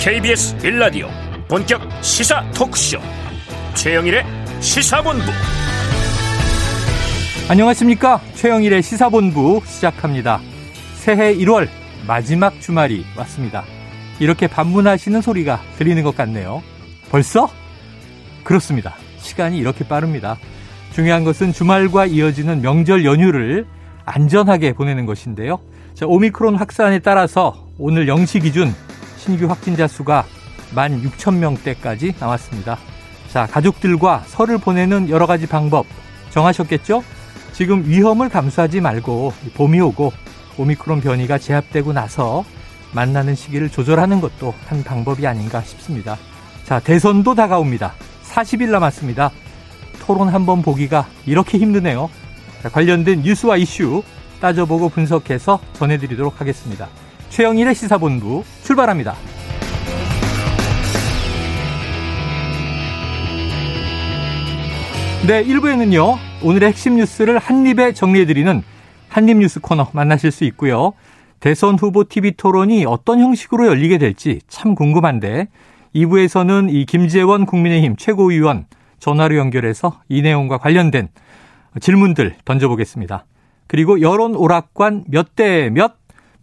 KBS 빌라디오 본격 시사 토크쇼. 최영일의 시사본부. 안녕하십니까? 최영일의 시사본부 시작합니다. 새해 1월 마지막 주말이 왔습니다. 이렇게 반문하시는 소리가 들리는 것 같네요. 벌써? 그렇습니다. 시간이 이렇게 빠릅니다. 중요한 것은 주말과 이어지는 명절 연휴를 안전하게 보내는 것인데요. 자, 오미크론 확산에 따라서 오늘 0시 기준 신규 확진자 수가 1만 6천 명대까지 나왔습니다. 자, 가족들과 설을 보내는 여러 가지 방법 정하셨겠죠? 지금 위험을 감수하지 말고 봄이 오고 오미크론 변이가 제압되고 나서 만나는 시기를 조절하는 것도 한 방법이 아닌가 싶습니다. 자, 대선도 다가옵니다. 40일 남았습니다. 토론 한번 보기가 이렇게 힘드네요. 자, 관련된 뉴스와 이슈 따져보고 분석해서 전해드리도록 하겠습니다. 최영일의 시사본부 출발합니다. 네, 1부에는요, 오늘의 핵심 뉴스를 한입에 정리해드리는 한입뉴스 코너 만나실 수 있고요. 대선 후보 TV 토론이 어떤 형식으로 열리게 될지 참 궁금한데, 2부에서는 이 김재원 국민의힘 최고위원 전화로 연결해서 이 내용과 관련된 질문들 던져보겠습니다. 그리고 여론 오락관 몇 대 몇,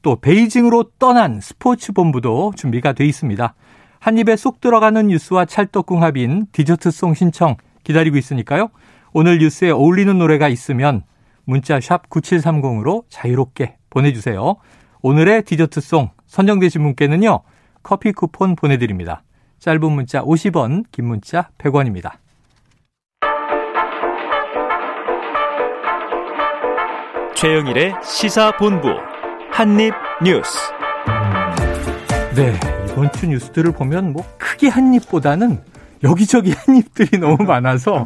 또 베이징으로 떠난 스포츠 본부도 준비가 돼 있습니다. 한 입에 쏙 들어가는 뉴스와 찰떡궁합인 디저트송 신청 기다리고 있으니까요. 오늘 뉴스에 어울리는 노래가 있으면 문자 샵 9730으로 자유롭게 보내주세요. 오늘의 디저트송 선정되신 분께는요. 커피 쿠폰 보내드립니다. 짧은 문자 50원, 긴 문자 100원입니다. 최영일의 시사본부 한입 뉴스. 네, 이번 주 뉴스들을 보면 뭐 크게 한 입보다는 여기저기 한 입들이 너무 많아서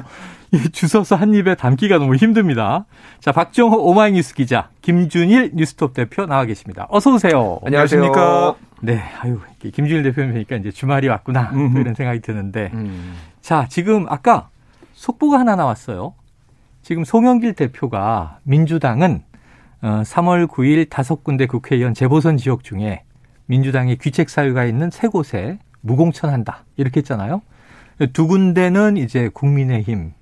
주워서 한 입에 담기가 너무 힘듭니다. 자, 박정호 오마이뉴스 기자, 김준일 뉴스톱 대표 나와 계십니다. 어서 오세요. 안녕하십니까. 네, 아유, 김준일 대표님 뵈니까 이제 주말이 왔구나 이런 생각이 드는데, 음. 자, 지금 아까 속보가 하나 나왔어요. 지금 송영길 대표가 민주당은 3월 어, 9일 다섯 군데 국회의원 재보선 지역 중에 민주당의 귀책 사유가 있는 세 곳에 무공천한다 이렇게 했잖아요. 두 군데는 이제 국민의힘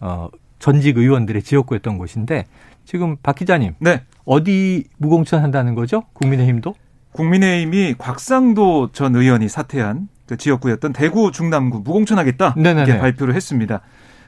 어, 전직 의원들의 지역구였던 곳인데 지금 박 기자님, 네. 어디 무공천한다는 거죠? 국민의힘도? 국민의힘이 곽상도 전 의원이 사퇴한 그 지역구였던 대구 중남구 무공천하겠다 이렇게 발표를 했습니다.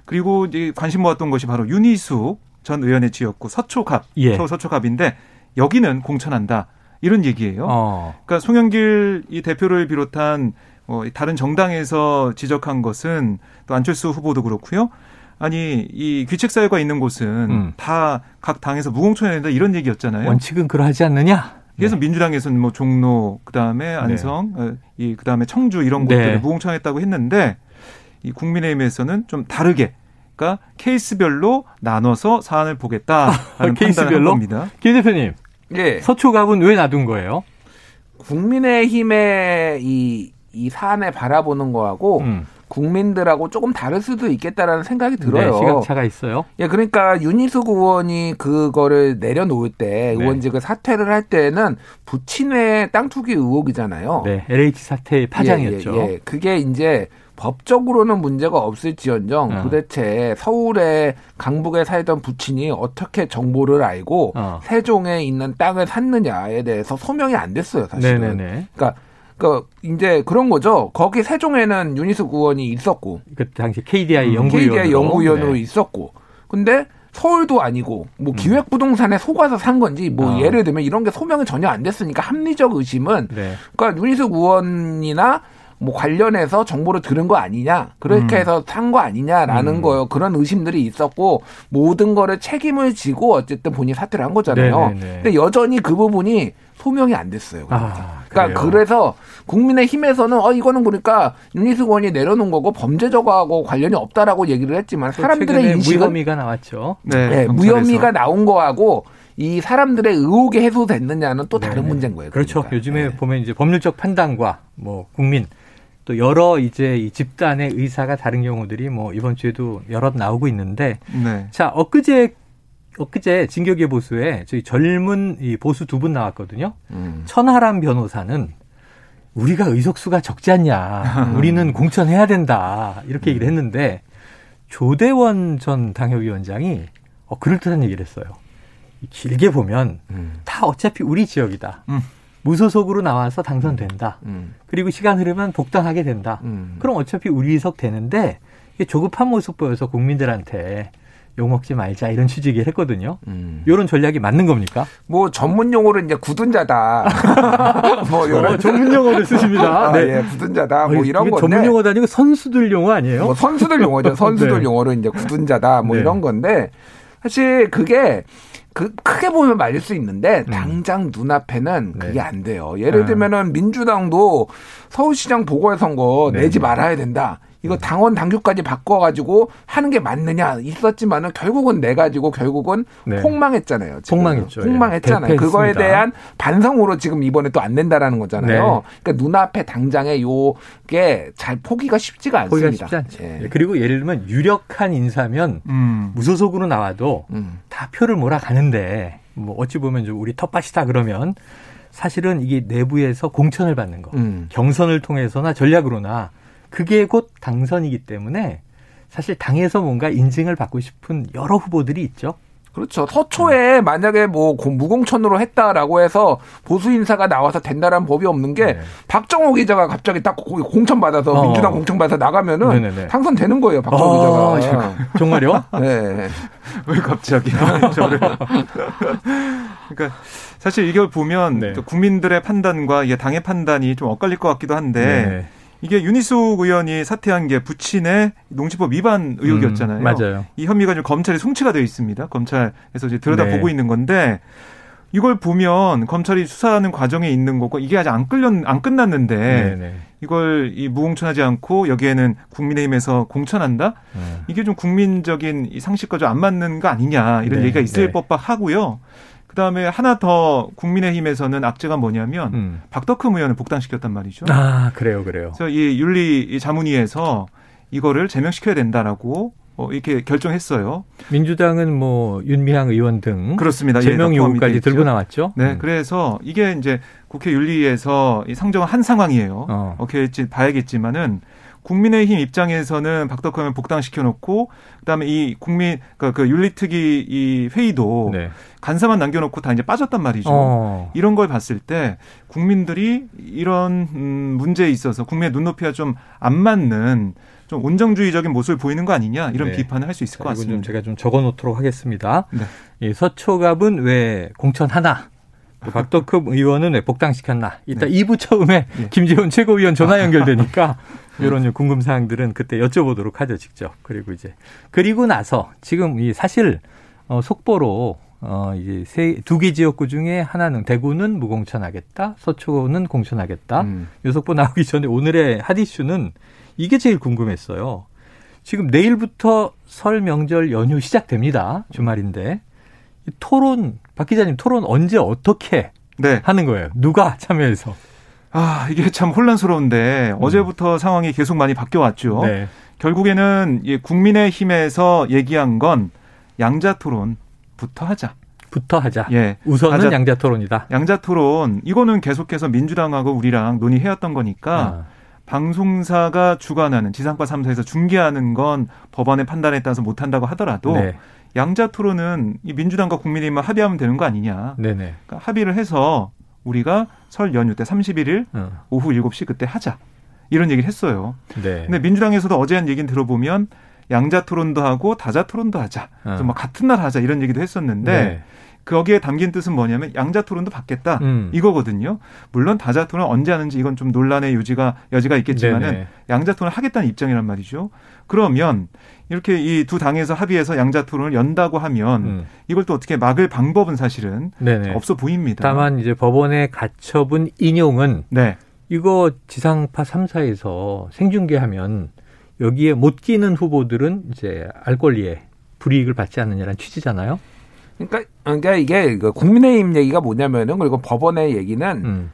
그리고 이제 관심 모았던 것이 바로 윤희수 전 의원의 지역구 서초갑, 예. 서울 서초갑인데 여기는 공천한다 이런 얘기예요. 어. 그러니까 송영길 이 대표를 비롯한 뭐 다른 정당에서 지적한 것은 또 안철수 후보도 그렇고요. 아니 이 귀책 사유가 있는 곳은 음. 다각 당에서 무공천해야 된다 이런 얘기였잖아요. 원칙은 그러하지 않느냐? 그래서 네. 민주당에서는 뭐 종로 그다음에 안성 네. 어, 이 그다음에 청주 이런 네. 곳들을 네. 무공천했다고 했는데 이 국민의힘에서는 좀 다르게 그러니까 케이스별로 나눠서 사안을 보겠다 하는 케이스별로 겁니다. 김 대표님, 예. 서초갑은 왜 놔둔 거예요? 국민의힘의 이, 이 사안을 바라보는 거하고 음. 국민들하고 조금 다를 수도 있겠다라는 생각이 네, 들어요. 네, 시각차가 있어요. 예, 그러니까 윤희숙 의원이 그거를 내려놓을 때 네. 의원직을 사퇴를 할 때는 부친의 땅 투기 의혹이잖아요. 네, LH 사태의 파장이었죠. 예, 예, 예. 그게 이제 법적으로는 문제가 없을지언정 어. 도대체 서울에 강북에 살던 부친이 어떻게 정보를 알고 어. 세종에 있는 땅을 샀느냐에 대해서 소명이 안 됐어요, 사실은. 네네네. 그러니까 그 이제 그런 거죠. 거기 세종에는 윤희숙 의원이 있었고 그 당시 KDI 음, 연구위원으로, KDI 연구위원으로 네. 있었고. 근데 서울도 아니고 뭐 음. 기획 부동산에 속아서 산 건지 뭐 어. 예를 들면 이런 게 소명이 전혀 안 됐으니까 합리적 의심은 네. 그러니까 윤희숙 의원이나 뭐 관련해서 정보를 들은 거 아니냐 그렇게 음. 해서 산 거 아니냐라는 음. 거요 그런 의심들이 있었고 모든 거를 책임을 지고 어쨌든 본인이 사퇴를 한 거잖아요. 네네네. 근데 여전히 그 부분이 소명이 안 됐어요. 아, 그러니까 그래서 국민의힘에서는 어 이거는 그러니까 윤희숙 의원이 내려놓은 거고 범죄적하고 관련이 없다라고 얘기를 했지만 사람들의 인식은 무혐의가 나왔죠. 네, 네 무혐의가 나온 거하고 이 사람들의 의혹이 해소됐느냐는 또 다른 네네. 문제인 거예요. 그렇죠. 그러니까. 요즘에 네. 보면 이제 법률적 판단과 뭐 국민 또 여러 이제 이 집단의 의사가 다른 경우들이 뭐 이번 주에도 여러 나오고 있는데 네. 자 엊그제 엊그제 진격의 보수에 저희 젊은 이 보수 두 분 나왔거든요. 음. 천하람 변호사는 우리가 의석수가 적지 않냐. 우리는 공천해야 된다. 이렇게 얘기를 했는데 조대원 전 당협위원장이 어, 그럴듯한 얘기를 했어요. 길게 보면 음. 다 어차피 우리 지역이다. 음. 무소속으로 나와서 당선된다. 음. 그리고 시간 흐르면 복당하게 된다. 음. 그럼 어차피 우리 의석 되는데 조급한 모습 보여서 국민들한테 욕먹지 말자 이런 취지이긴 했거든요. 음. 이런 전략이 맞는 겁니까? 뭐 전문 용어로 이제 굳은 자다. 뭐 이런 어, 전문 용어를 쓰십니다. 아, 네. 예, 굳은 자다. 뭐 이런 건데. 전문 용어도 아니고 선수들 용어 아니에요? 뭐 선수들 용어죠. 선수들 네. 용어로 이제 굳은 자다. 뭐 네. 이런 건데 사실 그게 그 크게 보면 말릴 수 있는데 음. 당장 눈앞에는 그게 네. 안 돼요. 예를 아. 들면은 민주당도 서울시장 보궐선거 네. 내지 말아야 된다. 이거 당원 당규까지 바꿔가지고 하는 게 맞느냐 있었지만은 결국은 내 가지고 결국은 네. 폭망했잖아요. 지금. 폭망했죠. 폭망했잖아요. 예. 그거에 대한 반성으로 지금 이번에 또안 된다라는 거잖아요. 네. 그러니까 눈앞에 당장에 요게 잘 포기가 쉽지가 않습니다. 포기가 쉽지 않죠. 예. 그리고 예를 들면 유력한 인사면 음. 무소속으로 나와도 음. 다 표를 몰아가는데 뭐 어찌 보면 좀 우리 텃밭이다 그러면 사실은 이게 내부에서 공천을 받는 거, 음. 경선을 통해서나 전략으로나 그게 곧 당선이기 때문에 사실 당에서 뭔가 인증을 받고 싶은 여러 후보들이 있죠. 그렇죠. 서초에 음. 만약에 뭐 무공천으로 했다라고 해서 보수 인사가 나와서 된다라는 법이 없는 게 네. 박정호 기자가 갑자기 딱 공천 받아서 어. 민주당 공천 받아서 나가면은 네네네. 당선되는 거예요. 박정호 어. 기자가. 정말요? 네. 왜 갑자기 저를? 그러니까 사실 이걸 보면 네. 국민들의 판단과 당의 판단이 좀 엇갈릴 것 같기도 한데. 네. 이게 윤희숙 의원이 사퇴한 게 부친의 농지법 위반 의혹이었잖아요. 음, 맞아요. 이 혐의가 지금 검찰에 송치가 되어 있습니다. 검찰에서 이제 들여다보고 네. 있는 건데 이걸 보면 검찰이 수사하는 과정에 있는 거고 이게 아직 안 끌려 안 끝났는데 네네. 네. 이걸 이 무공천하지 않고 여기에는 국민의힘에서 공천한다 네. 이게 좀 국민적인 이 상식과 좀 안 맞는 거 아니냐 이런 네. 얘기가 있을 네. 법하고요. 그다음에 하나 더 국민의힘에서는 악재가 뭐냐면 음. 박덕흠 의원을 복당시켰단 말이죠. 아 그래요, 그래요. 그래서 이 윤리 자문위에서 이거를 제명시켜야 된다라고 어, 이렇게 결정했어요. 민주당은 뭐 윤미향 의원 등 그렇습니다. 예, 제명 예, 요구까지 들고 나왔죠. 네, 음. 그래서 이게 이제 국회 윤리위에서 상정한 상황이에요. 어. 어떻게 지 봐야겠지만은 국민의힘 입장에서는 박덕흠을 복당시켜 놓고 그다음에 이 국민 그, 그 윤리특위 이 회의도 네. 간사만 남겨놓고 다 이제 빠졌단 말이죠. 어. 이런 걸 봤을 때 국민들이 이런 음, 문제에 있어서 국민의 눈높이와 좀 안 맞는 좀 온정주의적인 모습을 보이는 거 아니냐 이런 네. 비판을 할 수 있을 자, 것 같습니다. 좀 제가 좀 적어놓도록 하겠습니다. 네. 이 서초갑은 왜 공천 하나? 박덕흠 의원은 왜 복당시켰나? 이따 네. 2부 처음에 네. 김재원 최고위원 전화 연결되니까 이런 궁금 사항들은 그때 여쭤보도록 하죠, 직접. 그리고 이제 그리고 나서 지금 이 사실 어 속보로 어 이제 세 두 개 지역구 중에 하나는 대구는 무공천하겠다, 서초는 공천하겠다. 음. 요 속보 나오기 전에 오늘의 핫 이슈는 이게 제일 궁금했어요. 지금 내일부터 설 명절 연휴 시작됩니다. 주말인데 토론 박 기자님 토론 언제 어떻게 네. 하는 거예요? 누가 참여해서? 아, 이게 참 혼란스러운데 음. 어제부터 상황이 계속 많이 바뀌어 왔죠. 네. 결국에는 이 국민의힘에서 얘기한 건 양자 토론부터 하자. 부터 하자. 예. 우선은 하자. 양자 토론이다. 양자 토론 이거는 계속해서 민주당하고 우리랑 논의해왔던 거니까 아. 방송사가 주관하는 지상파 3사에서 중계하는 건 법원의 판단에 따라서 못 한다고 하더라도 네. 양자 토론은 이 민주당과 국민의힘만 합의하면 되는 거 아니냐. 네네. 그러니까 합의를 해서 우리가 설 연휴 때 31일 어. 오후 7시 그때 하자. 이런 얘기를 했어요. 네. 근데 민주당에서도 어제 한 얘기는 들어보면 양자 토론도 하고 다자 토론도 하자. 어. 좀뭐 같은 날 하자 이런 얘기도 했었는데 네. 거기에 담긴 뜻은 뭐냐면 양자 토론도 받겠다 음. 이거거든요. 물론 다자 토론 언제 하는지 이건 좀 논란의 요지가 여지가 있겠지만은 양자 토론 하겠다는 입장이란 말이죠. 그러면 이렇게 이 두 당에서 합의해서 양자 토론을 연다고 하면 음. 이걸 또 어떻게 막을 방법은 사실은 네네. 없어 보입니다. 다만 이제 법원의 가처분 인용은 네. 이거 지상파 3사에서 생중계하면 여기에 못 끼는 후보들은 이제 알 권리에 불이익을 받지 않느냐는 취지잖아요. 그러니까, 그러니까 이게 그 국민의힘 얘기가 뭐냐면은 그리고 법원의 얘기는 음.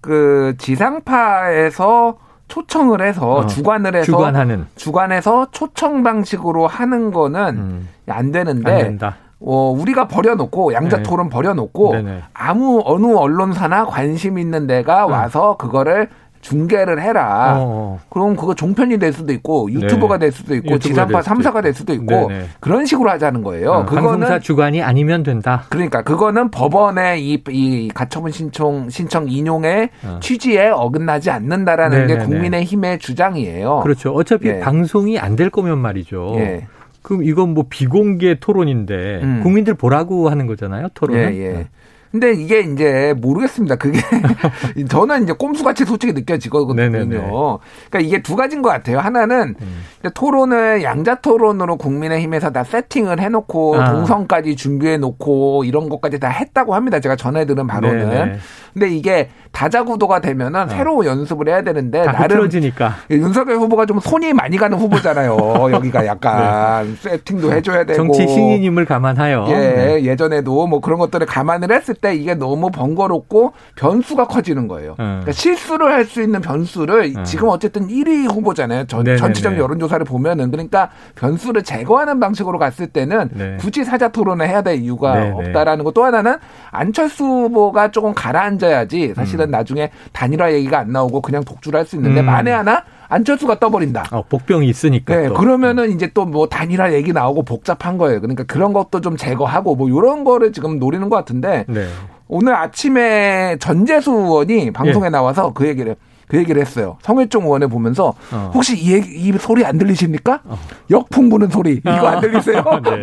그 지상파에서 초청을 해서 어, 주관을 해서 주관하는 주관해서 초청 방식으로 하는 거는 음. 안 되는데 안 어, 우리가 버려놓고 양자 네. 토론 버려놓고 네네. 아무 어느 언론사나 관심 있는 데가 와서 그거를 중계를 해라. 어, 어. 그럼 그거 종편이 될 수도 있고 유튜버가 네. 될 수도 있고 지상파 3사가 될 수도 있고 네네. 그런 식으로 하자는 거예요. 어, 그거는 방송사 주관이 아니면 된다. 그러니까 그거는 법원의 이, 이 가처분 신청 신청 인용의 어. 취지에 어긋나지 않는다라는 네네네. 게 국민의 힘의 주장이에요. 그렇죠. 어차피 예. 방송이 안 될 거면 말이죠. 예. 그럼 이건 뭐 비공개 토론인데 음. 국민들 보라고 하는 거잖아요. 토론은. 예, 예. 근데 이게 이제 모르겠습니다. 그게 저는 이제 꼼수같이 솔직히 느껴지거든요. 네네네. 그러니까 이게 두 가지인 것 같아요. 하나는 음. 토론을 양자 토론으로 국민의힘에서 다 세팅을 해놓고 아. 동선까지 준비해놓고 이런 것까지 다 했다고 합니다. 제가 전해 들은 바로는. 네네. 근데 이게 다자 구도가 되면은 어. 새로 연습을 해야 되는데 나름 틀어지니까. 윤석열 후보가 좀 손이 많이 가는 후보잖아요. 여기가 약간 네. 세팅도 해줘야 되고 정치 신인임을 감안하여 예 네. 예전에도 뭐 그런 것들을 감안을 했을 때 이게 너무 번거롭고 변수가 커지는 거예요. 네. 그러니까 실수를 할 수 있는 변수를 네. 지금 어쨌든 1위 후보잖아요. 전, 전체적 여론조사를 보면은 그러니까 변수를 제거하는 방식으로 갔을 때는 네. 굳이 사자 토론을 해야 될 이유가 없다라는 거. 또 하나는 안철수 후보가 조금 가라앉 사실. 사실은 음. 나중에 단일화 얘기가 안 나오고 그냥 독주를 할 수 있는데 음. 만에 하나 안철수가 떠버린다. 어, 복병이 있으니까. 네, 또. 그러면은 이제 또 뭐 단일화 얘기 나오고 복잡한 거예요. 그러니까 그런 것도 좀 제거하고 뭐 이런 거를 지금 노리는 것 같은데 네. 오늘 아침에 전재수 의원이 방송에 예. 나와서 그 얘기를 그 얘기를 했어요. 성일종 의원을 보면서 어. 혹시 이, 얘기, 이 소리 안 들리십니까? 어. 역풍 부는 소리 이거 안 아. 들리세요? 네.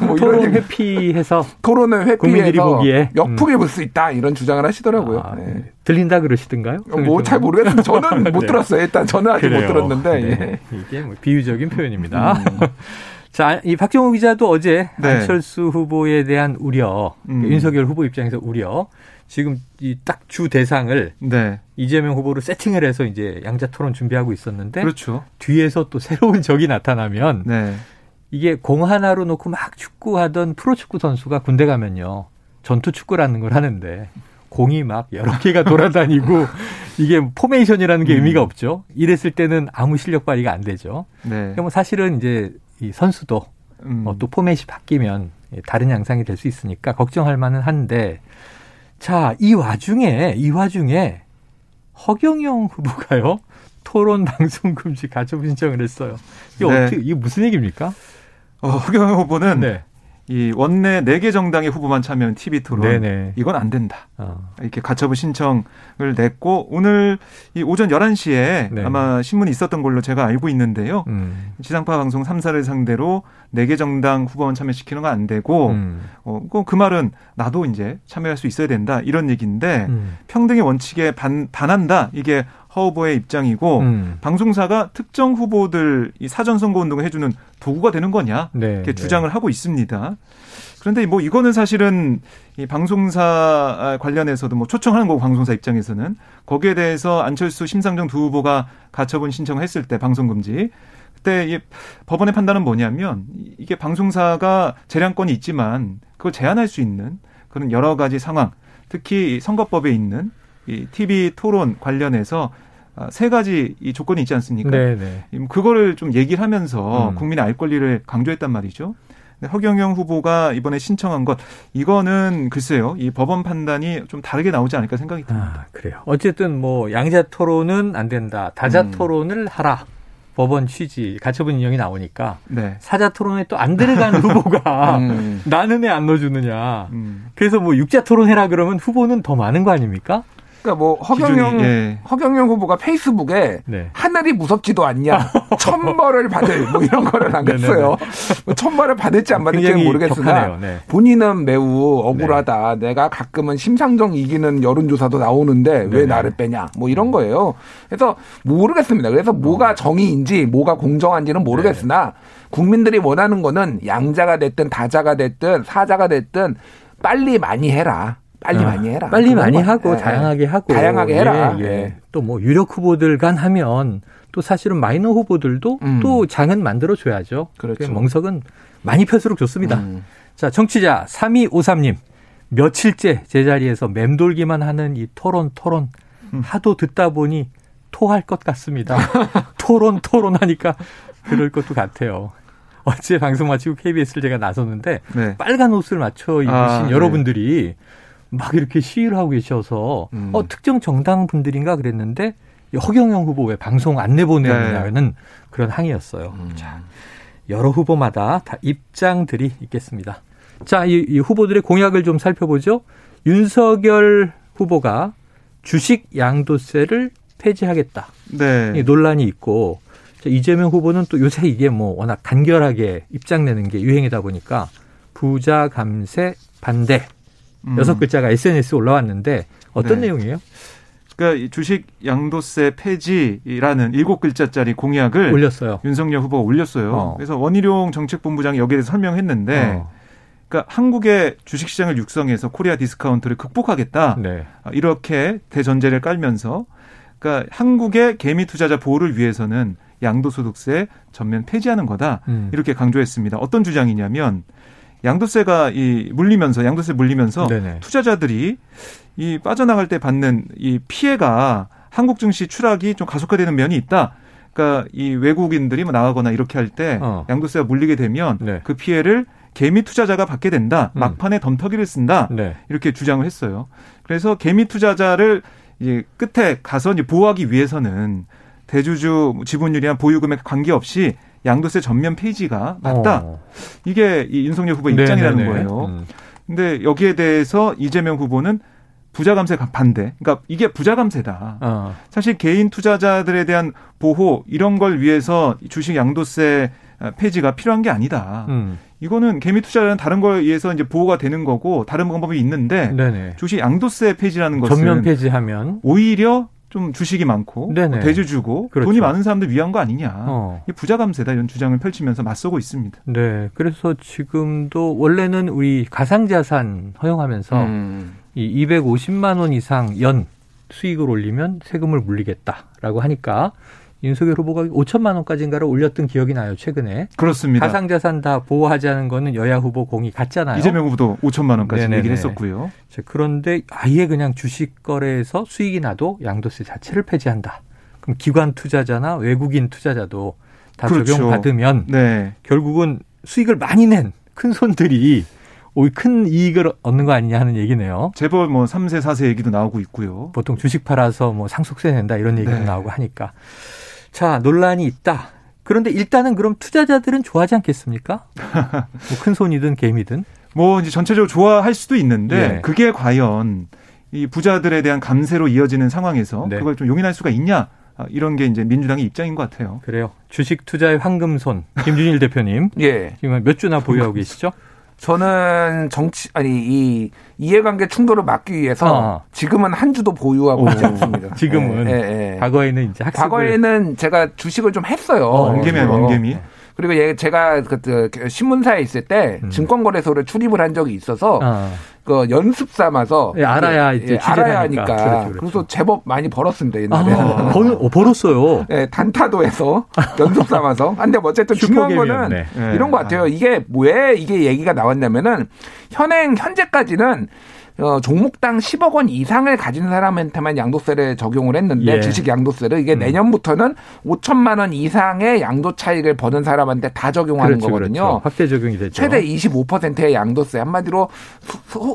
뭐 토론 회피해서 토론을 회피해서 역풍이 음. 불수 있다 이런 주장을 하시더라고요. 아, 네. 들린다 그러시던가요? 어, 뭐잘 모르겠어요. 저는 못 네. 들었어요. 일단 저는 아직 그래요. 못 들었는데 네. 예. 이게 뭐 비유적인 표현입니다. 음. 자, 이 박정호 기자도 어제 네. 안철수 후보에 대한 우려, 음. 윤석열 후보 입장에서 우려, 지금 이 딱 주 대상을 네. 이재명 후보로 세팅을 해서 이제 양자 토론 준비하고 있었는데 그렇죠. 뒤에서 또 새로운 적이 나타나면 네. 이게 공 하나로 놓고 막 축구하던 프로축구 선수가 군대 가면요. 전투 축구라는 걸 하는데 공이 막 여러 개가 돌아다니고 이게 포메이션이라는 게 음. 의미가 없죠. 이랬을 때는 아무 실력 발휘가 안 되죠. 네. 그럼 사실은 이제 이 선수도 음. 어, 또 포맷이 바뀌면 다른 양상이 될 수 있으니까 걱정할 만은 한데 자, 이 와중에, 이 와중에 허경영 후보가요, 토론 방송 금지 가처분 신청을 했어요. 이게 네. 어떻게, 이게 무슨 얘기입니까? 어, 허경영 후보는 네. 이 원내 네 개 정당의 후보만 참여한 TV 토론 네네. 이건 안 된다. 어. 이렇게 가처분 신청을 냈고 오늘 이 오전 11시에 네. 아마 신문이 있었던 걸로 제가 알고 있는데요. 음. 지상파 방송 3사를 상대로 네 개 정당 후보만 참여시키는 건 안 되고 음. 어, 그 말은 나도 이제 참여할 수 있어야 된다 이런 얘기인데 음. 평등의 원칙에 반, 반한다 이게 허 후보의 입장이고 음. 방송사가 특정 후보들 이 사전 선거 운동을 해주는 도구가 되는 거냐 네, 이렇게 네. 주장을 하고 있습니다. 그런데 뭐 이거는 사실은 이 방송사 관련해서도 뭐 초청하는 거고 방송사 입장에서는 거기에 대해서 안철수 심상정 두 후보가 가처분 신청을 했을 때 방송 금지 그때 이 법원의 판단은 뭐냐면 이게 방송사가 재량권이 있지만 그걸 제한할 수 있는 그런 여러 가지 상황 특히 선거법에 있는 이 TV 토론 관련해서 아, 세 가지 이 조건이 있지 않습니까? 네네. 네. 그거를 좀 얘기를 하면서 음. 국민의 알 권리를 강조했단 말이죠. 허경영 후보가 이번에 신청한 것 이거는 글쎄요 이 법원 판단이 좀 다르게 나오지 않을까 생각이 듭니다. 아, 그래요. 어쨌든 뭐 양자 토론은 안 된다. 다자 음. 토론을 하라. 법원 취지 가처분 인용이 나오니까 네. 사자 토론에 또 안 들어가는 후보가 음. 나는 왜안 넣어주느냐. 음. 그래서 뭐 육자 토론해라 그러면 후보는 더 많은 거 아닙니까? 그러니까 뭐 허경영 예. 허경영 후보가 페이스북에 네. 하늘이 무섭지도 않냐 천벌을 받을 뭐 이런 거를 남겼어요. 뭐 천벌을 받을지 안 받을지는 모르겠으나 네. 본인은 매우 억울하다. 네. 내가 가끔은 심상정 이기는 여론조사도 나오는데 왜 나를 빼냐 뭐 이런 거예요. 그래서 모르겠습니다. 그래서 뭐가 어. 정의인지 뭐가 공정한지는 모르겠으나 네. 국민들이 원하는 거는 양자가 됐든 다자가 됐든 사자가 됐든 빨리 많이 해라. 빨리 아, 많이 해라. 빨리 많이 하고 예, 다양하게 하고 다양하게 해라. 예, 예. 예. 또뭐 유력 후보들 간 하면 또 사실은 마이너 후보들도 음. 또 장은 만들어 줘야죠. 그렇죠. 멍석은 많이 펼수록 좋습니다. 음. 자, 정치자 3253님. 며칠째 제자리에서 맴돌기만 하는 이 토론 토론 음. 하도 듣다 보니 토할 것 같습니다. 토론 토론 하니까 그럴 것도 같아요. 어제 방송 마치고 KBS를 제가 나섰는데 네. 빨간 옷을 맞춰 입으신 아, 여러분들이 네. 막 이렇게 시위를 하고 계셔서 음. 어 특정 정당 분들인가 그랬는데 허경영 후보 왜 방송 안 내보내냐는 네. 그런 항의였어요. 음. 자, 여러 후보마다 다 입장들이 있겠습니다. 자, 이, 이 후보들의 공약을 좀 살펴보죠. 윤석열 후보가 주식 양도세를 폐지하겠다. 네. 논란이 있고 이재명 후보는 또 요새 이게 뭐 워낙 간결하게 입장 내는 게 유행이다 보니까 부자 감세 반대 음. 여섯 글자가 SNS에 올라왔는데 어떤 네. 내용이에요? 그러니까 주식 양도세 폐지라는 일곱 글자짜리 공약을 올렸어요. 윤석열 후보가 올렸어요. 어. 그래서 원희룡 정책본부장이 여기에 대해서 설명했는데 어. 그러니까 한국의 주식시장을 육성해서 코리아 디스카운트를 극복하겠다. 네. 이렇게 대전제를 깔면서 그러니까 한국의 개미 투자자 보호를 위해서는 양도소득세 전면 폐지하는 거다. 음. 이렇게 강조했습니다. 어떤 주장이냐면 양도세가 이 물리면서 양도세 물리면서 네네. 투자자들이 이 빠져나갈 때 받는 이 피해가 한국 증시 추락이 좀 가속화되는 면이 있다. 그러니까 이 외국인들이 뭐 나가거나 이렇게 할때 어. 양도세가 물리게 되면 네. 그 피해를 개미 투자자가 받게 된다. 음. 막판에 덤터기를 쓴다. 네. 이렇게 주장을 했어요. 그래서 개미 투자자를 이제 끝에 가서 이제 보호하기 위해서는 대주주 지분율이나 보유금액 관계없이 양도세 전면 폐지가 맞다. 어. 이게 이 윤석열 후보 입장이라는 네네네. 거예요. 음. 근데 여기에 대해서 이재명 후보는 부자 감세 반대. 그러니까 이게 부자 감세다. 어. 사실 개인 투자자들에 대한 보호 이런 걸 위해서 주식 양도세 폐지가 필요한 게 아니다. 음. 이거는 개미 투자자는 다른 거에 의해서 이제 보호가 되는 거고 다른 방법이 있는데 네네. 주식 양도세 폐지라는 것은 전면 폐지하면 오히려 좀 주식이 많고 뭐 대주주고 그렇죠. 돈이 많은 사람들 위한 거 아니냐. 어. 이 부자 감세다 이런 주장을 펼치면서 맞서고 있습니다. 네. 그래서 지금도 원래는 우리 가상자산 허용하면서 음. 이 250만 원 이상 연 수익을 올리면 세금을 물리겠다라고 하니까 윤석열 후보가 5천만 원까지인가를 올렸던 기억이 나요 최근에. 그렇습니다. 가상자산 다 보호하자는 거는 여야 후보 공이 같잖아요. 이재명 후보도 5천만 원까지 네네네. 얘기를 했었고요. 자, 그런데 아예 그냥 주식 거래에서 수익이 나도 양도세 자체를 폐지한다. 그럼 기관 투자자나 외국인 투자자도 다 그렇죠. 적용받으면 네. 결국은 수익을 많이 낸 큰 손들이 큰 이익을 얻는 거 아니냐 하는 얘기네요. 재벌 뭐 3세, 4세 얘기도 나오고 있고요. 보통 주식 팔아서 뭐 상속세 낸다 이런 얘기도 네. 나오고 하니까. 자, 논란이 있다. 그런데 일단은 그럼 투자자들은 좋아하지 않겠습니까? 뭐 큰 손이든 개미든. 뭐 이제 전체적으로 좋아할 수도 있는데 네. 그게 과연 이 부자들에 대한 감세로 이어지는 상황에서 네. 그걸 좀 용인할 수가 있냐? 아, 이런 게 이제 민주당의 입장인 것 같아요. 그래요. 주식 투자의 황금손 김준일 대표님. 예. 지금 몇 주나 보유하고 계시죠? 저는 정치 아니 이 이해관계 충돌을 막기 위해서 어. 지금은 한 주도 보유하고 있지 않습니다. 지금은 예, 예, 예. 과거에는 이제 학습을 과거에는 제가 주식을 좀 했어요. 어, 원개미 원개미. 그리고 예, 제가 그, 그 신문사에 있을 때 음. 증권거래소를 출입을 한 적이 있어서 어. 그 연습 삼아서 예, 알아야 이제 예, 알아야 하니까 그렇죠, 그렇죠. 그래서 제법 많이 벌었습니다 옛날에 아, 벌, 어, 벌었어요. 예, 단타도에서 연습 삼아서. 근데 뭐 어쨌든 중요한 거는 네. 이런 것 같아요. 이게 왜 이게 얘기가 나왔냐면은 현행 현재까지는 어, 종목당 10억 원 이상을 가진 사람한테만 양도세를 적용을 했는데 예. 주식 양도세를 이게 음. 내년부터는 5천만 원 이상의 양도 차익을 버는 사람한테 다 적용하는 그렇죠, 거거든요. 그렇죠. 확대 적용이 되죠. 최대 25%의 양도세 한마디로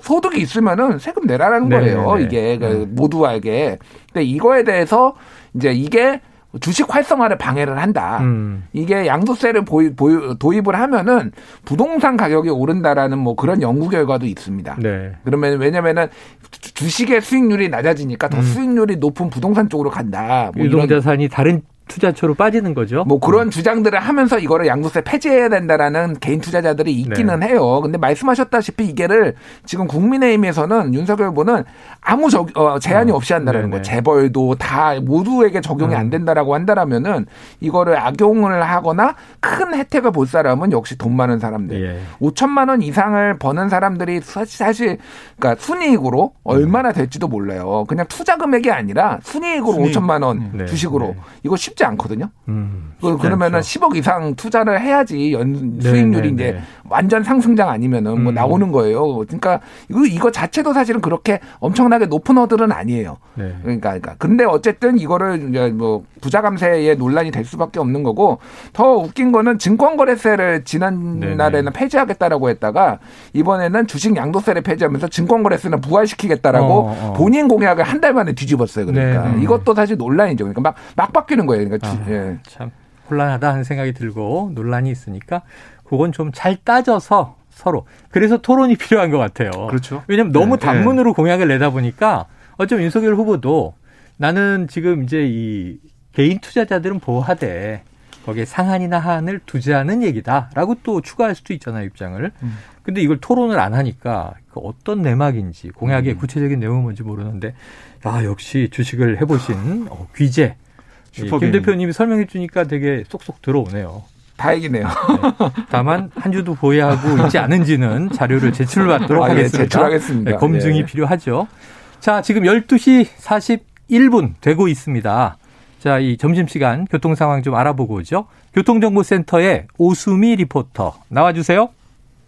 소, 득이 있으면은 세금 내라라는 네네네. 거예요. 이게 그 음. 모두에게. 근데 이거에 대해서 이제 이게 주식 활성화를 방해를 한다. 음. 이게 양도세를 보이, 보이, 도입을 하면은 부동산 가격이 오른다라는 뭐 그런 연구 결과도 있습니다. 네. 그러면 왜냐면은 주식의 수익률이 낮아지니까 더 음. 수익률이 높은 부동산 쪽으로 간다. 뭐 유동자산이 다른 투자처로 빠지는 거죠. 뭐 그런 음. 주장들을 하면서 이거를 양도세 폐지해야 된다라는 개인 투자자들이 있기는 네. 해요. 근데 말씀하셨다시피 이게를 지금 국민의힘에서는 윤석열 후보는 아무 적, 어, 제한이 어. 없이 한다는 거예요. 재벌도 다 모두에게 적용이 음. 안 된다라고 한다라면은 이거를 악용을 하거나 큰 혜택을 볼 사람은 역시 돈 많은 사람들. 예. 5천만 원 이상을 버는 사람들이 사실, 사실 그러니까 순이익으로 얼마나 될지도 몰라요. 그냥 투자 금액이 아니라 순이익으로 순이익. 5천만 원 네. 주식으로 네. 이거 쉽지 쉽지 않거든요. 음, 쉽지 그러면은 않죠. 10억 이상 투자를 해야지 연 네, 수익률이 네, 이제 네. 완전 상승장 아니면은 뭐 음. 나오는 거예요. 그러니까 이거 이거 자체도 사실은 그렇게 엄청나게 높은 어들은 아니에요. 네. 그러니까 그러니까 근데 어쨌든 이거를 이제 뭐 부자 감세의 논란이 될 수밖에 없는 거고 더 웃긴 거는 증권거래세를 지난날에는 폐지하겠다라고 했다가 이번에는 주식 양도세를 폐지하면서 증권거래세는 부활시키겠다라고 어, 어. 본인 공약을 한 달 만에 뒤집었어요. 그러니까 네, 네. 이것도 사실 논란이죠. 그러니까 막 막 바뀌는 거예요. 그러니까 아, 예. 참 혼란하다 하는 생각이 들고 논란이 있으니까 그건 좀 잘 따져서 서로 그래서 토론이 필요한 것 같아요. 그렇죠. 왜냐하면 너무 네, 단문으로 네. 공약을 내다 보니까 어쩌면 윤석열 후보도 나는 지금 이제 이 개인 투자자들은 보호하되 거기에 상한이나 하한을 두지 않은 얘기다라고 또 추가할 수도 있잖아요 입장을. 음. 근데 이걸 토론을 안 하니까 그 어떤 내막인지 공약의 음. 구체적인 내용은 뭔지 모르는데 아 역시 주식을 해보신 어, 귀재 김 대표님이 설명해 주니까 되게 쏙쏙 들어오네요. 다행이네요. 네. 다만 한 주도 보유하고 있지 않은지는 자료를 제출받도록 아, 예, 하겠습니다. 예, 제출하겠습니다. 네, 검증이 예. 필요하죠. 자, 지금 12시 41분 되고 있습니다. 자, 이 점심시간 교통 상황 좀 알아보고 오죠. 교통정보센터의 오수미 리포터 나와주세요.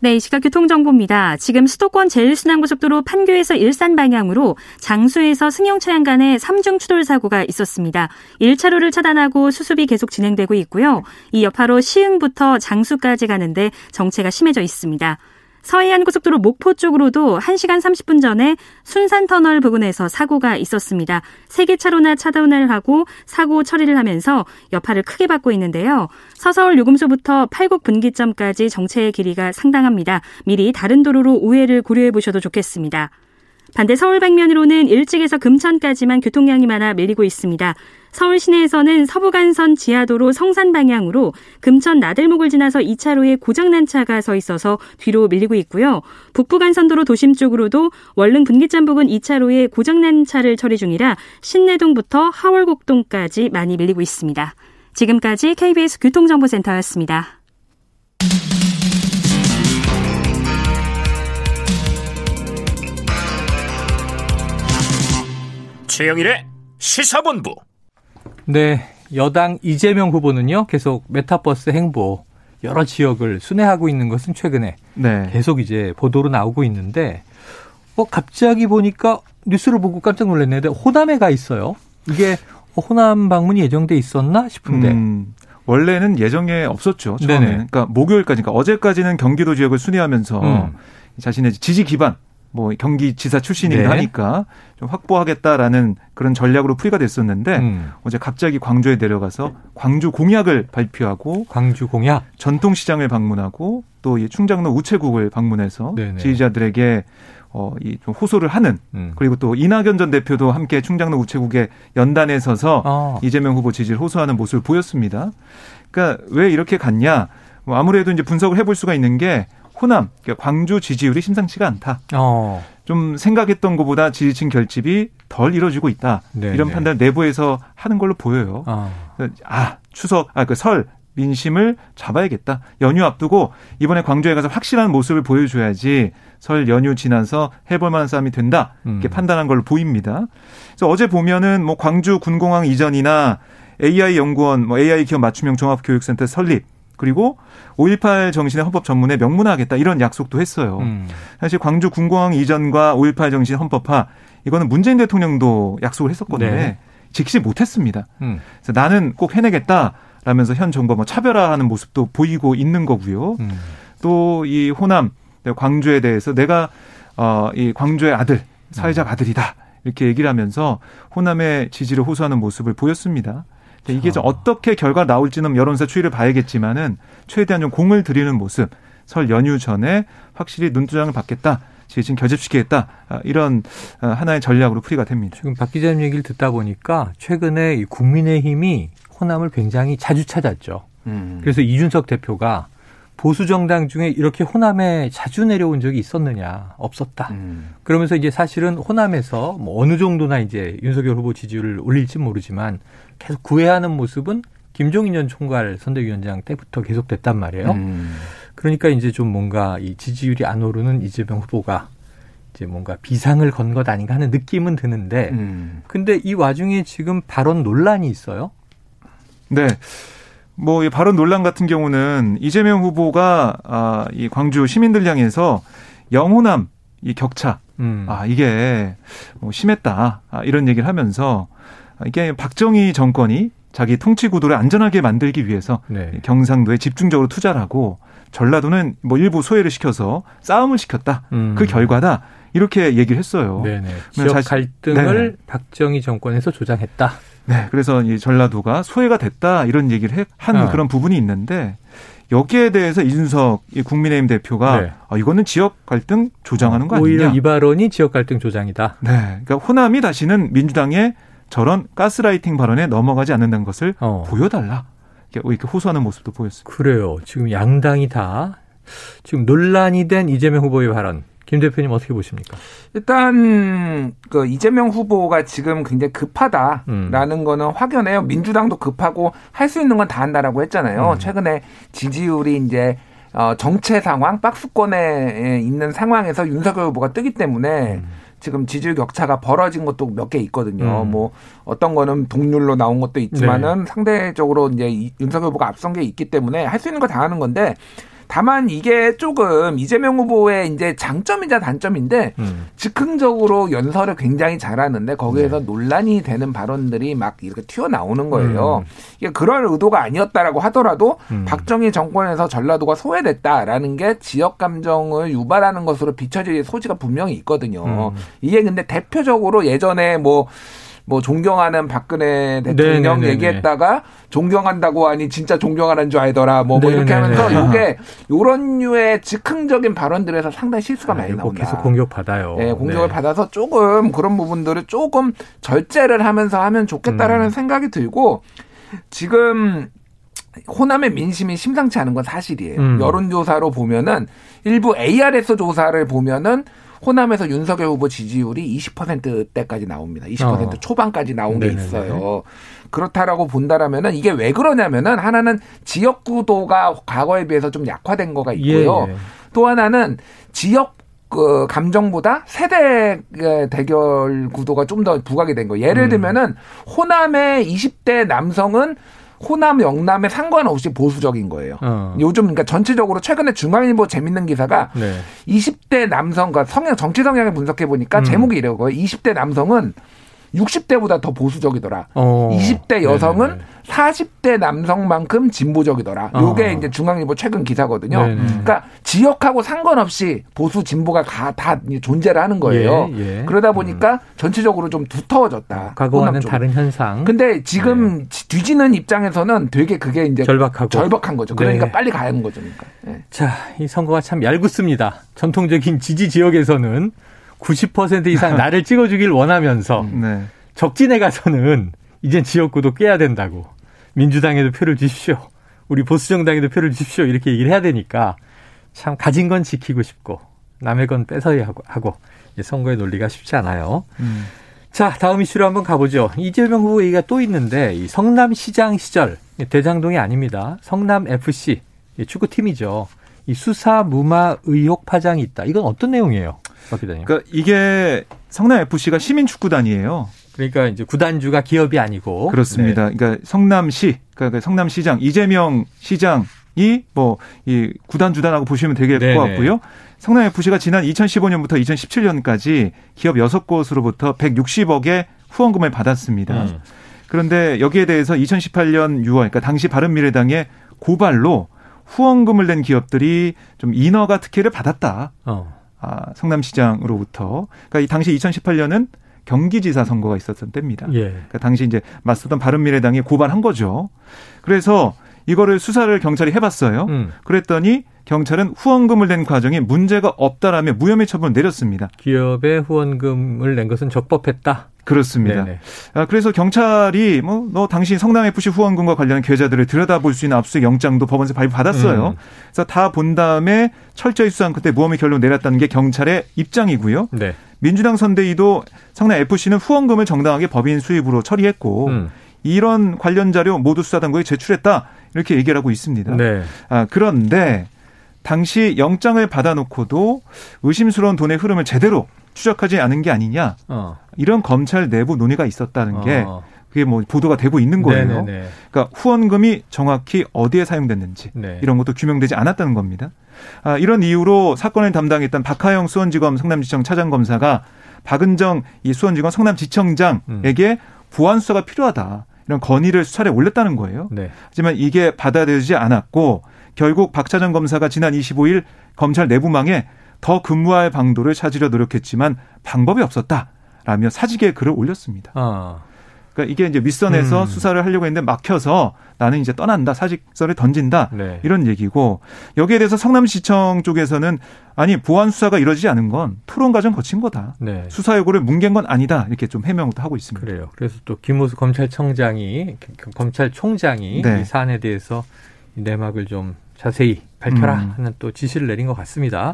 네, 이 시각 교통정보입니다. 지금 수도권 제1순환고속도로 판교에서 일산 방향으로 장수에서 승용차량 간에 3중 추돌 사고가 있었습니다. 1차로를 차단하고 수습이 계속 진행되고 있고요. 이 여파로 시흥부터 장수까지 가는데 정체가 심해져 있습니다. 서해안 고속도로 목포 쪽으로도 1시간 30분 전에 순산 터널 부근에서 사고가 있었습니다. 세 개 차로나 차단을 하고 사고 처리를 하면서 여파를 크게 받고 있는데요. 서서울 요금소부터 팔곡 분기점까지 정체의 길이가 상당합니다. 미리 다른 도로로 우회를 고려해 보셔도 좋겠습니다. 반대 서울 방면으로는 일찍에서 금천까지만 교통량이 많아 밀리고 있습니다. 서울 시내에서는 서부간선 지하도로 성산 방향으로 금천 나들목을 지나서 2차로에 고장난 차가 서 있어서 뒤로 밀리고 있고요. 북부간선도로 도심 쪽으로도 원릉 분기점 부근 2차로에 고장난 차를 처리 중이라 신내동부터 하월곡동까지 많이 밀리고 있습니다. 지금까지 KBS 교통정보센터였습니다. 최영일의 시사본부. 네, 여당 이재명 후보는요 계속 메타버스 행보 여러 지역을 순회하고 있는 것은 최근에 네. 계속 이제 보도로 나오고 있는데 어 갑자기 보니까 뉴스를 보고 깜짝 놀랐는데 호남에 가 있어요. 이게 호남 방문이 예정돼 있었나 싶은데. 음, 원래는 예정에 없었죠. 처음에. 그러니까 목요일까지, 그러니까 어제까지는 경기도 지역을 순회하면서 음. 자신의 지지 기반 뭐 경기지사 출신이기도 네. 하니까 좀 확보하겠다라는 그런 전략으로 풀이가 됐었는데 음. 어제 갑자기 광주에 내려가서 광주 공약을 발표하고 광주 공약 전통시장을 방문하고 또 이 충장로 우체국을 방문해서 네네. 지지자들에게 어, 이 좀 호소를 하는 음. 그리고 또 이낙연 전 대표도 함께 충장로 우체국에 연단에 서서 아. 이재명 후보 지지를 호소하는 모습을 보였습니다. 그러니까 왜 이렇게 갔냐? 뭐 아무래도 이제 분석을 해볼 수가 있는 게 호남, 그러니까 광주 지지율이 심상치가 않다. 어. 좀 생각했던 것보다 지지층 결집이 덜 이루어지고 있다. 네네. 이런 네. 판단을 내부에서 하는 걸로 보여요. 어. 아 추석, 아 그 설 민심을 잡아야겠다. 연휴 앞두고 이번에 광주에 가서 확실한 모습을 보여줘야지 설 연휴 지나서 해볼 만한 싸움이 된다. 이렇게 음. 판단한 걸로 보입니다. 그래서 어제 보면은 뭐 광주 군공항 이전이나 AI 연구원, 뭐 AI 기업 맞춤형 종합교육센터 설립 그리고 5.18 정신의 헌법 전문에 명문화하겠다 이런 약속도 했어요. 음. 사실 광주 군공항 이전과 5.18 정신 헌법화 이거는 문재인 대통령도 약속을 했었거든요. 네. 지키지 못했습니다. 음. 그래서 나는 꼭 해내겠다 라면서 현 정부가 뭐 차별화하는 모습도 보이고 있는 거고요. 음. 또이 호남 광주에 대해서 내가 어이 광주의 아들 사회적 음. 아들이다 이렇게 얘기를 하면서 호남의 지지를 호소하는 모습을 보였습니다. 이게 좀 어떻게 결과 나올지는 여론조사 추이를 봐야겠지만은 최대한 좀 공을 들이는 모습 설 연휴 전에 확실히 눈두장을 받겠다. 지금 결집시키겠다 아, 이런 아, 하나의 전략으로 풀이가 됩니다. 지금 박 기자님 얘기를 듣다 보니까 최근에 국민의힘이 호남을 굉장히 자주 찾았죠. 음. 그래서 이준석 대표가 보수 정당 중에 이렇게 호남에 자주 내려온 적이 있었느냐 없었다. 음. 그러면서 이제 사실은 호남에서 뭐 어느 정도나 이제 윤석열 후보 지지율을 올릴지 모르지만 계속 구애하는 모습은 김종인 전 총괄 선대위원장 때부터 계속됐단 말이에요. 음. 그러니까 이제 좀 뭔가 이 지지율이 안 오르는 이재명 후보가 이제 뭔가 비상을 건 것 아닌가 하는 느낌은 드는데, 음. 근데 이 와중에 지금 발언 논란이 있어요. 네. 뭐, 이 발언 논란 같은 경우는 이재명 후보가, 아, 이 광주 시민들 향해서 영호남, 이 격차, 음. 아, 이게 뭐 심했다. 아, 이런 얘기를 하면서 이게 박정희 정권이 자기 통치 구도를 안전하게 만들기 위해서 네. 경상도에 집중적으로 투자를 하고 전라도는 뭐 일부 소외를 시켜서 싸움을 시켰다. 음. 그 결과다. 이렇게 얘기를 했어요. 네네. 지역 갈등을 네. 박정희 정권에서 조장했다. 네, 그래서 이 전라도가 소외가 됐다 이런 얘기를 한 어. 그런 부분이 있는데 여기에 대해서 이준석 국민의힘 대표가 네. 아, 이거는 지역 갈등 조장하는 거 아니냐? 오히려 이 발언이 지역 갈등 조장이다. 네, 그러니까 호남이 다시는 민주당의 저런 가스라이팅 발언에 넘어가지 않는다는 것을 어. 보여달라. 이렇게 호소하는 모습도 보였습니다. 그래요. 지금 양당이 다 지금 논란이 된 이재명 후보의 발언 김 대표님 어떻게 보십니까? 일단 그 이재명 후보가 지금 굉장히 급하다라는 음. 거는 확연해요. 민주당도 급하고 할 수 있는 건 다 한다라고 했잖아요. 음. 최근에 지지율이 이제 어 정체 상황, 박스권에 있는 상황에서 윤석열 후보가 뜨기 때문에 음. 지금 지지율 격차가 벌어진 것도 몇 개 있거든요. 음. 뭐 어떤 거는 동률로 나온 것도 있지만은 네. 상대적으로 이제 윤석열 후보가 앞선 게 있기 때문에 할 수 있는 거 다 하는 건데 다만 이게 조금 이재명 후보의 이제 장점이자 단점인데 음. 즉흥적으로 연설을 굉장히 잘하는데 거기에서 네. 논란이 되는 발언들이 막 이렇게 튀어나오는 거예요. 음. 이게 그럴 의도가 아니었다라고 하더라도 음. 박정희 정권에서 전라도가 소외됐다라는 게 지역 감정을 유발하는 것으로 비춰질 소지가 분명히 있거든요. 음. 이게 근데 대표적으로 예전에 뭐 뭐 존경하는 박근혜 대통령 네네네네. 얘기했다가 존경한다고 하니 진짜 존경하는 줄 알더라 뭐, 뭐 이렇게 하면서 요게 요런 류의 즉흥적인 발언들에서 상당히 실수가 아, 많이 나온다. 계속 공격 받아요. 네, 공격을 네. 받아서 조금 그런 부분들을 조금 절제를 하면서 하면 좋겠다라는 음. 생각이 들고 지금 호남의 민심이 심상치 않은 건 사실이에요. 음. 여론조사로 보면은 일부 ARS 조사를 보면은 호남에서 윤석열 후보 지지율이 20%대까지 나옵니다. 20% 어. 초반까지 나온 네네네. 게 있어요. 그렇다라고 본다라면은 이게 왜 그러냐면은 하나는 지역 구도가 과거에 비해서 좀 약화된 거가 있고요. 예. 예. 또 하나는 지역 그 감정보다 세대 대결 구도가 좀 더 부각이 된 거예요. 예를 음. 들면은 호남의 20대 남성은 호남, 영남에 상관없이 보수적인 거예요. 어. 요즘 그러니까 전체적으로 최근에 중앙일보 재밌는 기사가 네. 20대 남성과 성향 정치 성향을 분석해 보니까 음. 제목이 이래요. 20대 남성은 60대보다 더 보수적이더라. 어. 20대 여성은 네네. 40대 남성만큼 진보적이더라. 요게 어. 이제 중앙일보 최근 기사거든요. 네네. 그러니까 지역하고 상관없이 보수 진보가 다 존재를 하는 거예요. 예, 예. 그러다 보니까 음. 전체적으로 좀 두터워졌다. 과거와는 다른 현상. 근데 지금 네. 뒤지는 입장에서는 되게 그게 이제 절박하고 절박한 거죠. 그러니까 네. 빨리 가는 거죠. 그러니까. 네. 자, 이 선거가 참 얄궂습니다. 전통적인 지지 지역에서는 90% 이상 나를 찍어주길 원하면서 네. 적진에 가서는 이젠 지역구도 깨야 된다고 민주당에도 표를 주십시오. 우리 보수정당에도 표를 주십시오. 이렇게 얘기를 해야 되니까 참 가진 건 지키고 싶고 남의 건 뺏어야 하고, 하고 선거의 논리가 쉽지 않아요. 음. 자, 다음 이슈로 한번 가보죠. 이재명 후보 얘기가 또 있는데 이 성남시장 시절 대장동이 아닙니다. 성남FC 축구팀이죠. 이 수사 무마 의혹 파장이 있다. 이건 어떤 내용이에요? 박 기자님. 그러니까 이게 성남 FC가 시민 축구단이에요. 그러니까 이제 구단주가 기업이 아니고 그렇습니다. 네. 그러니까 성남시 그러니까 성남시장 이재명 시장이 뭐 이 구단주단하고 보시면 되겠 네, 것 네. 같고요. 성남 FC가 지난 2015년부터 2017년까지 기업 6곳으로부터 160억의 후원금을 받았습니다. 음. 그런데 여기에 대해서 2018년 6월 그러니까 당시 바른미래당의 고발로 후원금을 낸 기업들이 좀 인허가 특혜를 받았다. 어. 아, 성남시장으로부터. 그러니까 이 당시 2018년은 경기지사 선거가 있었던 때입니다. 예. 그러니까 당시 이제 맞섰던 바른미래당이 고발한 거죠. 그래서 이거를 수사를 경찰이 해봤어요. 음. 그랬더니 경찰은 후원금을 낸 과정에 문제가 없다라며 무혐의 처분을 내렸습니다. 기업에 후원금을 낸 것은 적법했다. 그렇습니다. 아, 그래서 경찰이 뭐 너 당시 성남 FC 후원금과 관련한 계좌들을 들여다볼 수 있는 압수수색 영장도 법원에서 발부 받았어요. 음. 그래서 다 본 다음에 철저히 수사한 끝에 무혐의 결론 내렸다는 게 경찰의 입장이고요. 네. 민주당 선대위도 성남 FC는 후원금을 정당하게 법인 수입으로 처리했고 음. 이런 관련 자료 모두 수사당국에 제출했다 이렇게 얘기를 하고 있습니다. 네. 아, 그런데 당시 영장을 받아놓고도 의심스러운 돈의 흐름을 제대로 추적하지 않은 게 아니냐 어. 이런 검찰 내부 논의가 있었다는 게 어. 그게 뭐 보도가 되고 있는 거예요. 네네네. 그러니까 후원금이 정확히 어디에 사용됐는지 네. 이런 것도 규명되지 않았다는 겁니다. 아, 이런 이유로 사건을 담당했던 박하영 수원지검 성남지청 차장검사가 박은정 이 수원지검 성남지청장에게 음. 보안 수사가 필요하다. 이런 건의를 수차례 올렸다는 거예요. 네. 하지만 이게 받아들여지지 않았고 결국 박 차장 검사가 지난 25일 검찰 내부망에 더 근무할 방도를 찾으려 노력했지만 방법이 없었다 라며 사직의 글을 올렸습니다. 아. 그러니까 이게 이제 윗선에서 음. 수사를 하려고 했는데 막혀서 나는 이제 떠난다 사직서를 던진다 네. 이런 얘기고 여기에 대해서 성남시청 쪽에서는 아니 보안 수사가 이루어지지 않은 건 토론 과정 거친 거다 네. 수사 요구를 뭉갠 건 아니다 이렇게 좀 해명도 하고 있습니다. 그래요. 그래서 또 김호수 검찰청장이 검찰총장이 네. 이 사안에 대해서 내막을 좀 자세히 밝혀라 음. 하는 또 지시를 내린 것 같습니다.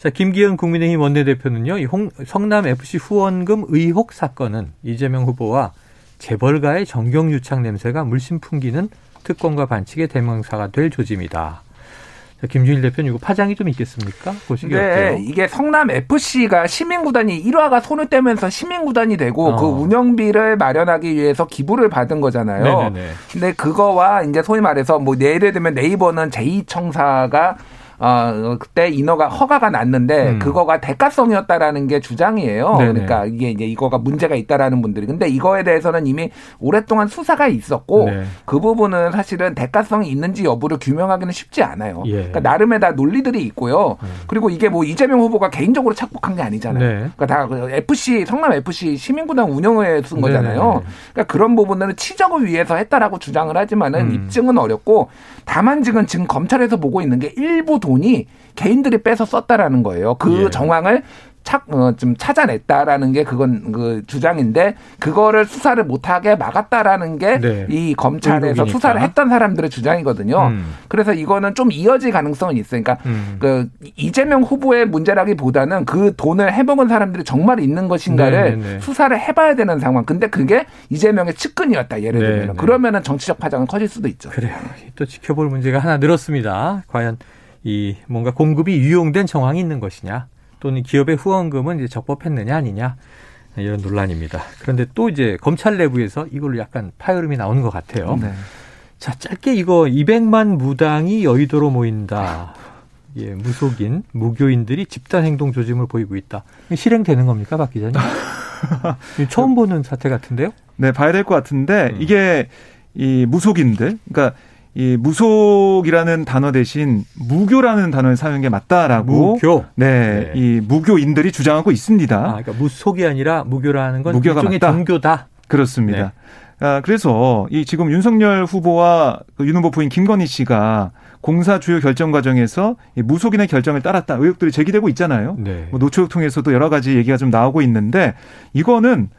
네. 자, 김기현 국민의힘 원내대표는요, 이 홍, 성남 FC 후원금 의혹 사건은 이재명 후보와 재벌가의 정경유착 냄새가 물씬 풍기는 특권과 반칙의 대명사가 될 조짐이다. 김준일 대표님, 이거 파장이 좀 있겠습니까? 보시기 네, 어때요? 이게 성남 FC가 시민 구단이 1화가 손을 떼면서 시민 구단이 되고 어. 그 운영비를 마련하기 위해서 기부를 받은 거잖아요. 네네네. 근데 그거와 이제 소위 말해서 뭐 예를 들면 네이버는 제2청사가 어, 그때 인허가 허가가 났는데 음. 그거가 대가성이었다라는 게 주장이에요. 네네. 그러니까 이게 이제 이거가 문제가 있다라는 분들이 근데 이거에 대해서는 이미 오랫동안 수사가 있었고 네. 그 부분은 사실은 대가성이 있는지 여부를 규명하기는 쉽지 않아요. 예. 그러니까 나름의 다 논리들이 있고요. 음. 그리고 이게 뭐 이재명 후보가 개인적으로 착복한 게 아니잖아요. 네. 그러니까 다 FC 성남 FC 시민구단 운영에 쓴 거잖아요. 네네. 그러니까 그런 부분들은 치적을 위해서 했다라고 주장을 하지만은 음. 입증은 어렵고 다만 지금 지금 검찰에서 보고 있는 게 일부 돈이 개인들이 빼서 썼다라는 거예요. 그 예. 정황을 착, 어, 좀 찾아냈다라는 게 그건 그 주장인데 그거를 수사를 못하게 막았다라는 게이 네. 검찰에서 의혹이니까. 수사를 했던 사람들의 주장이거든요. 음. 그래서 이거는 좀 이어질 가능성은 있으니까 음. 그 이재명 후보의 문제라기보다는 그 돈을 해먹은 사람들이 정말 있는 것인가를 네네네. 네, 네. 수사를 해봐야 되는 상황. 근데 그게 이재명의 측근이었다 예를 들면 네 그러면은 정치적 파장은 커질 수도 있죠. 그래요. 또 지켜볼 문제가 하나 늘었습니다. 과연 이 뭔가 공급이 유용된 정황이 있는 것이냐 또는 기업의 후원금은 이제 적법했느냐 아니냐 이런 논란입니다. 그런데 또 이제 검찰 내부에서 이걸로 약간 파열음이 나오는 것 같아요. 네. 자, 짧게 이거 200만 무당이 여의도로 모인다. 예, 무속인, 무교인들이 집단 행동 조짐을 보이고 있다. 실행되는 겁니까, 박 기자님? 처음 보는 사태 같은데요? 네, 봐야 될 것 같은데 음. 이게 이 무속인들, 그러니까 이 무속이라는 단어 대신 무교라는 단어를 사용한 게 맞다라고 무교 네, 네. 이 무교인들이 주장하고 있습니다. 아, 그러니까 무속이 아니라 무교라는 건 무교가 일종의 맞다. 종교다. 그렇습니다. 네. 아, 그래서 이 지금 윤석열 후보와 그윤 후보 부인 김건희 씨가 공사 주요 결정 과정에서 무속인의 결정을 따랐다 의혹들이 제기되고 있잖아요. 네. 뭐 노초역 통해서도 여러 가지 얘기가 좀 나오고 있는데 이거는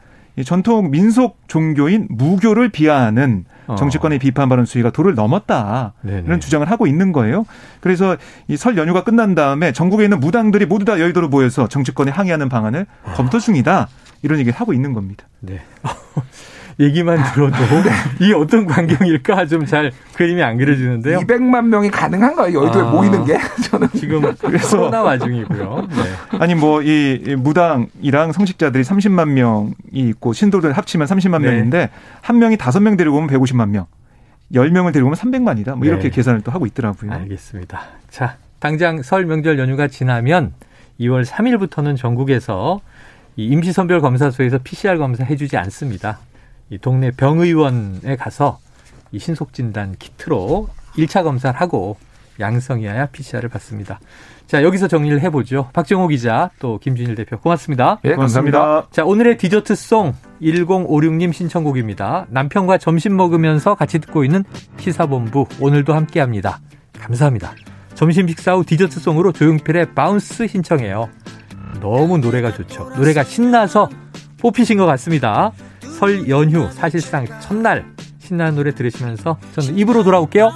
전통 민속 종교인 무교를 비하하는 어. 정치권의 비판 발언 수위가 도를 넘었다. 네네. 이런 주장을 하고 있는 거예요. 그래서 이 설 연휴가 끝난 다음에 전국에 있는 무당들이 모두 다 여의도로 모여서 정치권에 항의하는 방안을 검토 중이다. 이런 얘기를 하고 있는 겁니다. 네. 얘기만 들어도 이게 어떤 광경일까 좀 잘 그림이 안 그려지는데요. 200만 명이 가능한가요? 여의도에 아, 모이는 게? 저는 지금 그래서 코로나 와중이고요. 네. 아니 뭐 이 무당이랑 성직자들이 30만 명이 있고 신도들 합치면 30만 네. 명인데 한 명이 다섯 명 데리고 오면 150만 명. 10명을 데리고 오면 300만이다. 뭐 이렇게 네. 계산을 또 하고 있더라고요. 알겠습니다. 자, 당장 설 명절 연휴가 지나면 2월 3일부터는 전국에서 이 임시선별 검사소에서 PCR 검사 해주지 않습니다. 이 동네 병의원에 가서 이 신속 진단 키트로 1차 검사를 하고 양성이어야 PCR을 받습니다. 자, 여기서 정리를 해보죠. 박정호 기자, 또 김준일 대표, 고맙습니다. 예, 감사합니다. 자, 오늘의 디저트송 1056님 신청곡입니다. 남편과 점심 먹으면서 같이 듣고 있는 시사본부, 오늘도 함께 합니다. 감사합니다. 점심 식사 후 디저트송으로 조용필의 Bounce 신청해요. 너무 노래가 좋죠. 노래가 신나서 뽑히신 것 같습니다. 설 연휴 사실상 첫날 신나는 노래 들으시면서 저는 입으로 돌아올게요.